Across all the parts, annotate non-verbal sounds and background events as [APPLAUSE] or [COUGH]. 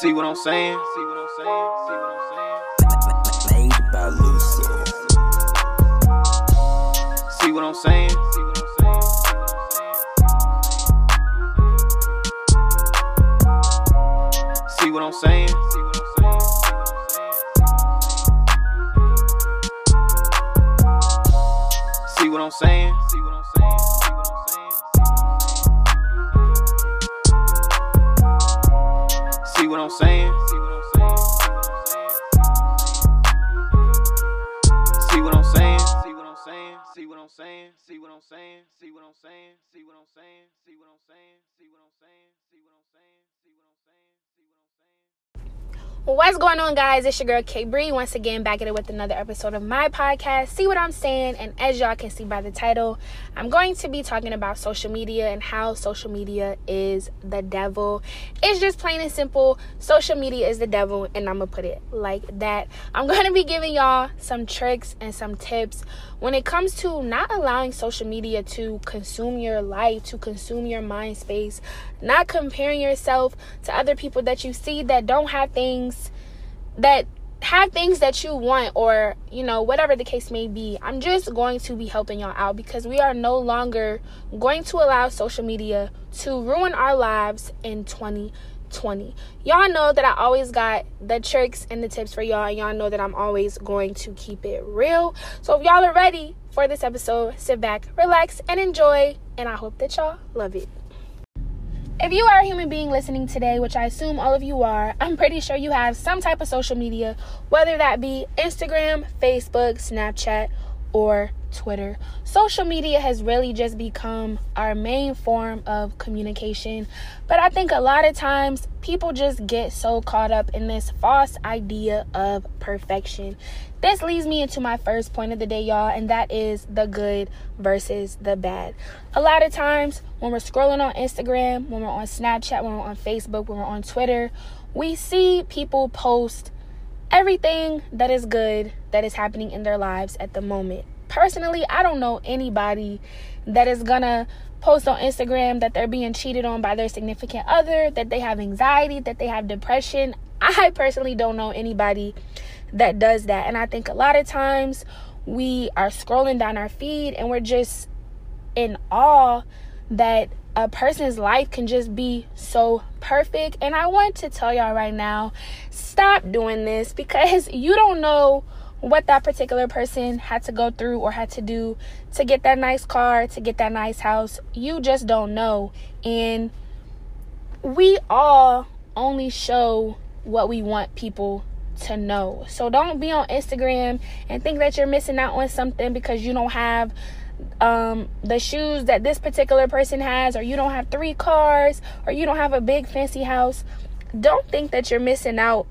See what I'm saying? See what I'm saying? See what I'm saying? Made by Lucy. See what I'm saying? See what I'm saying? See what I'm saying? See what I'm saying? See what I'm saying? What I'm saying? See what I'm saying? See what I'm saying? See what I'm saying? See what I'm saying? See what I'm saying? See what I'm saying? See what I'm saying? See what I'm saying? See what I'm saying? See what I'm saying? See what I'm saying? What's going on, guys? It's your girl K Bree once again back at it with another episode of my podcast. See what I'm saying? And as y'all can see by the title, I'm going to be talking about social media and how social media is the devil. It's just plain and simple. Social media is the devil, and I'm gonna put it like that. I'm [LAUGHS] gonna be giving y'all some tricks and some tips when it comes to not allowing social media to consume your life, to consume your mind space, not comparing yourself to other people that you see that don't have things that have things that you want or you know whatever the case may be i'm just going to be helping y'all out because we are no longer going to allow social media to ruin our lives in 2020 y'all know that i always got the tricks and the tips for y'all and y'all know that i'm always going to keep it real. So if y'all are ready for this episode sit back relax and enjoy and i hope that y'all love it. If you are a human being listening today, which I assume all of you are, I'm pretty sure you have some type of social media, whether that be Instagram, Facebook, Snapchat, or Twitter. Social media has really just become our main form of communication, but I think a lot of times people just get so caught up in this false idea of perfection. This leads me into my first point of the day, y'all, and that is the good versus the bad. A lot of times when we're scrolling on Instagram, when we're on Snapchat, when we're on Facebook, when we're on Twitter, we see people post everything that is good that is happening in their lives at the moment. Personally, I don't know anybody that is gonna post on Instagram that they're being cheated on by their significant other, that they have anxiety, that they have depression. I personally don't know anybody that does that. And I think a lot of times we are scrolling down our feed and we're just in awe that a person's life can just be so perfect. And I want to tell y'all right now stop doing this because [LAUGHS] you don't know what that particular person had to go through or had to do to get that nice car, to get that nice house. You just don't know. And we all only show what we want people to know. So don't be on Instagram and think that you're missing out on something because you don't have um, the shoes that this particular person has, or you don't have three cars, or you don't have a big fancy house. Don't think that you're missing out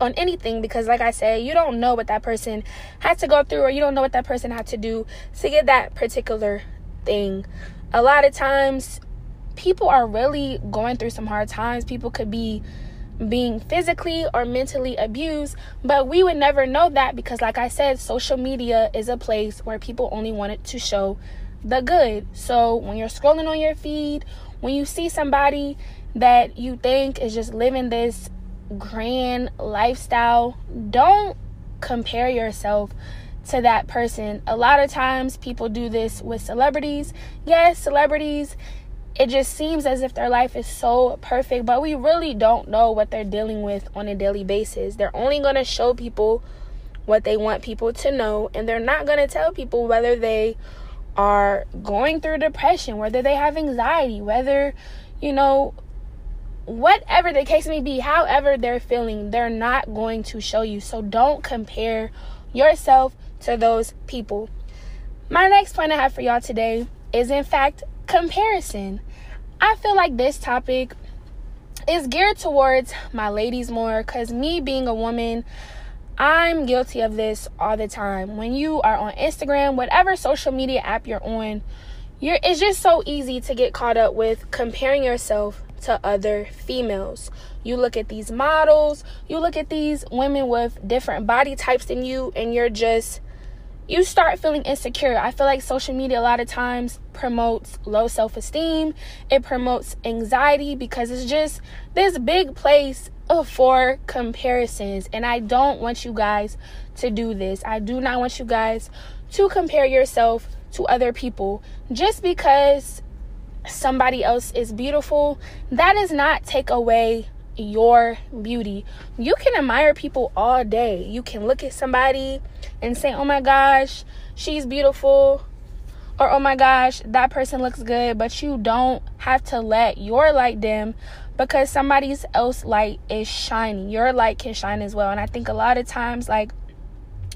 on anything because, like I said, you don't know what that person had to go through, or you don't know what that person had to do to get that particular thing. A lot of times, people are really going through some hard times. People could be being physically or mentally abused, but we would never know that because, like I said, social media is a place where people only wanted to show the good. So when you're scrolling on your feed, when you see somebody that you think is just living this grand lifestyle, don't compare yourself to that person. A lot of times people do this with celebrities. Yes, celebrities it just seems as if their life is so perfect, but we really don't know what they're dealing with on a daily basis. They're only going to show people what they want people to know, and they're not going to tell people whether they are going through depression, whether they have anxiety, whether, you know, whatever the case may be, however they're feeling, they're not going to show you. So don't compare yourself to those people. My next point I have for y'all today is, in fact, comparison. I feel like this topic is geared towards my ladies more because me being a woman, I'm guilty of this all the time. When you are on Instagram, whatever social media app you're on, you're it's just so easy to get caught up with comparing yourself to other females. You look at these models, you look at these women with different body types than you, and you're just you start feeling insecure. I feel like social media a lot of times promotes low self esteem, it promotes anxiety because it's just this big place uh, for comparisons. And I don't want you guys to do this. I do not want you guys to compare yourself to other people just because somebody else is beautiful. That does not take away your beauty. You can admire people all day. You can look at somebody and say, oh my gosh, she's beautiful. Or, oh my gosh, that person looks good. But you don't have to let your light dim because somebody else light is shining. Your light can shine as well. And I think a lot of times, like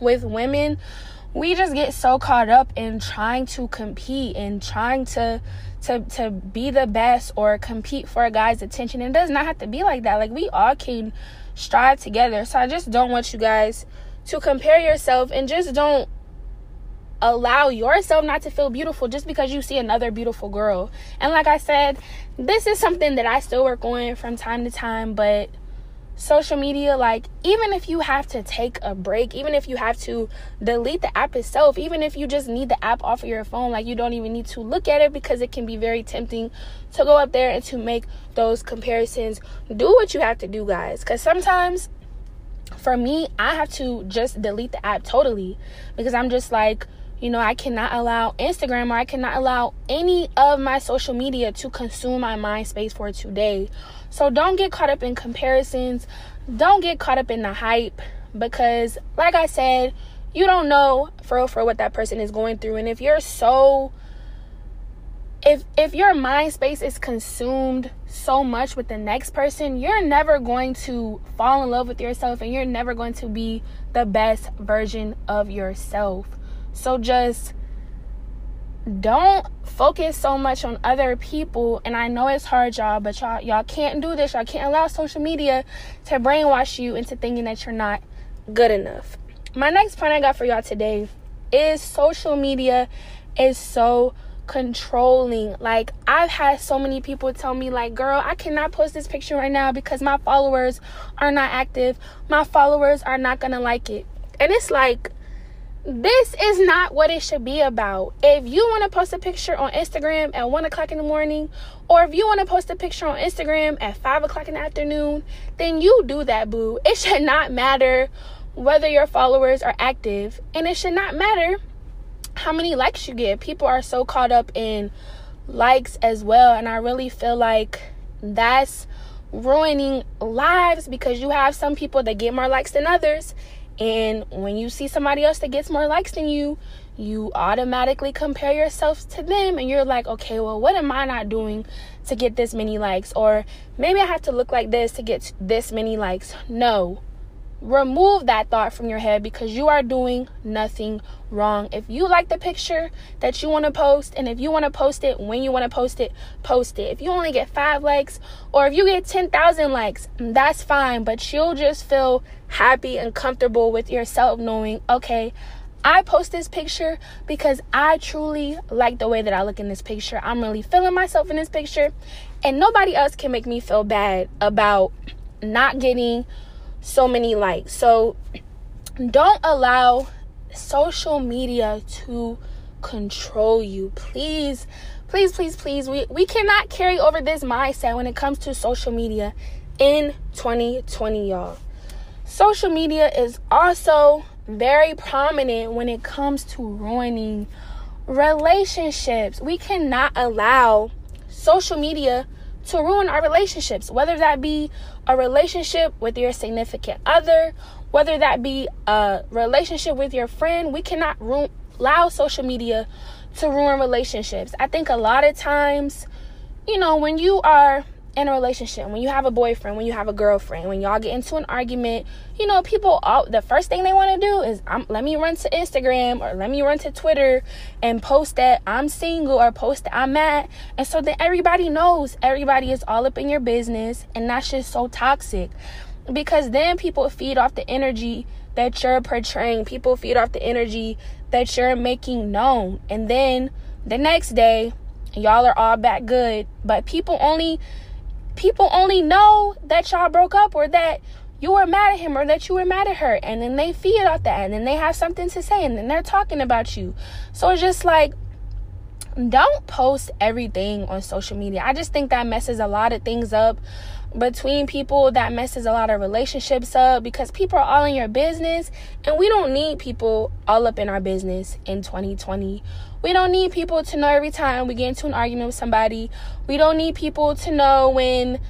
with women, we just get so caught up in trying to compete and trying to to to be the best or compete for a guy's attention. It does not have to be like that. Like we all can strive together. So I just don't want you guys to compare yourself and just don't allow yourself not to feel beautiful just because you see another beautiful girl. And like I said, this is something that I still work on from time to time, but social media like even if you have to take a break even if you have to delete the app itself even if you just need the app off of your phone like you don't even need to look at it because it can be very tempting to go up there and to make those comparisons. Do what you have to do guys because sometimes for me i have to just delete the app totally because i'm just like you know, I cannot allow Instagram or I cannot allow any of my social media to consume my mind space for today. So don't get caught up in comparisons. Don't get caught up in the hype because, like I said, you don't know for for what that person is going through. And if you're so if if your mind space is consumed so much with the next person, you're never going to fall in love with yourself and you're never going to be the best version of yourself. So just don't focus so much on other people. And i know it's hard y'all but y'all y'all can't do this. Y'all can't allow social media to brainwash you into thinking that you're not good enough. My next point i got for y'all today is social media is so controlling. Like i've had so many people tell me like girl i cannot post this picture right now because my followers are not active. My followers are not gonna like it. And it's like this is not what it should be about. If you want to post a picture on Instagram at one o'clock in the morning, or if you want to post a picture on Instagram at five o'clock in the afternoon, then you do that, boo. It should not matter whether your followers are active, and it should not matter how many likes you get. People are so caught up in likes as well, and I really feel like that's ruining lives because you have some people that get more likes than others and when you see somebody else that gets more likes than you, you automatically compare yourself to them and you're like, okay, well, what am I not doing to get this many likes? Or maybe I have to look like this to get this many likes. No. Remove that thought from your head because you are doing nothing wrong. If you like the picture that you want to post, and if you want to post it when you want to post it, post it. If you only get five likes, or if you get 10,000 likes, that's fine, but you'll just feel happy and comfortable with yourself knowing, okay, I post this picture because I truly like the way that I look in this picture. I'm really feeling myself in this picture, and nobody else can make me feel bad about not getting so many likes. So don't allow social media to control you. Please, please, please, please. We we cannot carry over this mindset when it comes to social media in 2020, y'all. Social media is also very prominent when it comes to ruining relationships. We cannot allow social media to ruin our relationships, whether that be a relationship with your significant other, whether that be a relationship with your friend. We cannot ru- allow social media to ruin relationships. I think a lot of times, you know, when you are in a relationship, when you have a boyfriend, when you have a girlfriend, when y'all get into an argument, you know, people, all, the first thing they want to do is, let me run to Instagram or let me run to Twitter and post that I'm single or post that I'm mad. And so then everybody knows, everybody is all up in your business. And that's just so toxic because then people feed off the energy that you're portraying. People feed off the energy that you're making known. And then the next day, y'all are all back good. But people only people only know that y'all broke up or that you were mad at him or that you were mad at her. And then they feed off that. And then they have something to say. And then they're talking about you. So it's just like don't post everything on social media. I just think that messes a lot of things up between people that messes a lot of relationships up because people are all in your business and we don't need people all up in our business in 2020 we don't need people to know every time we get into an argument with somebody. We don't need people to know when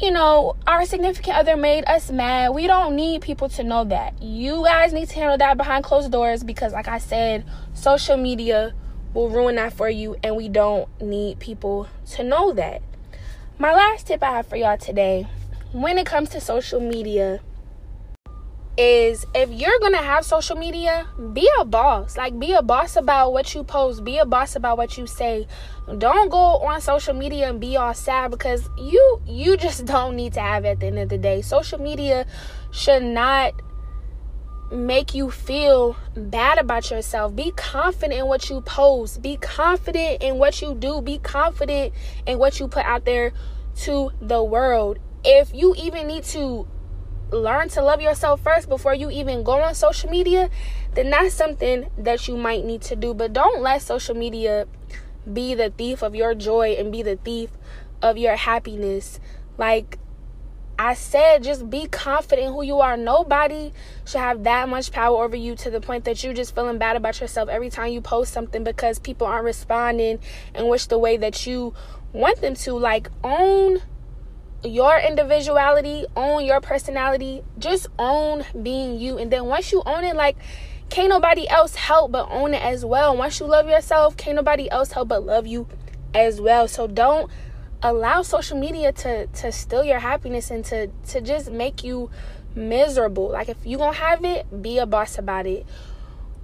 you know our significant other made us mad. We don't need people to know that. You guys need to handle that behind closed doors because like i said social media will ruin that for you and we don't need people to know that my last tip I have for y'all today when it comes to social media is if you're gonna have social media, be a boss. Like be a boss about what you post, be a boss about what you say. Don't go on social media and be all sad because you you just [LAUGHS] don't need to have it at the end of the day. Social media should not make you feel bad about yourself. Be confident in what you post. Be confident in what you do. Be confident in what you put out there to the world. If you even need to learn to love yourself first before you even go on social media, then that's something that you might need to do. But don't let social media be the thief of your joy and be the thief of your happiness. Like, I said just be confident who you are. Nobody should have that much power over you to the point that you're just feeling bad about yourself every time you post something because people aren't responding and wish the way that you want them to. Like, own your individuality, own your personality, just own being you. And then once you own it, like, can't nobody else help but own it as well. Once you love yourself, can't nobody else help but love you as well. So don't allow social media to to steal your happiness and to to just make you miserable. Like if you gonna have it, be a boss about it.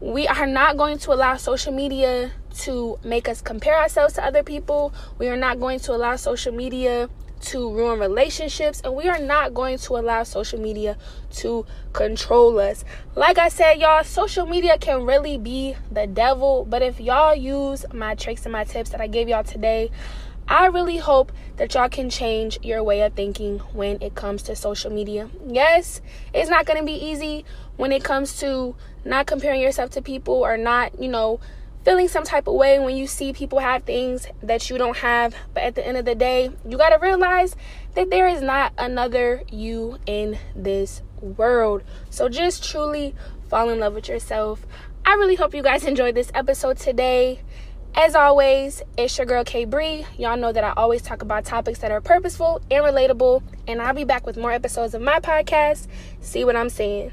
We are not going to allow social media to make us compare ourselves to other people. We are not going to allow social media to ruin relationships and we are not going to allow social media to control us. Like I said, y'all, social media can really be the devil, but if y'all use my tricks and my tips that I gave y'all today, I really hope that y'all can change your way of thinking when it comes to social media. Yes, it's not going to be easy when it comes to not comparing yourself to people or not, you know, feeling some type of way when you see people have things that you don't have. But at the end of the day, you got to realize that there is not another you in this world. So just truly fall in love with yourself. I really hope you guys enjoyed this episode today. As always, it's your girl K Bree. Y'all know that I always talk about topics that are purposeful and relatable, and I'll be back with more episodes of my podcast. See what I'm saying.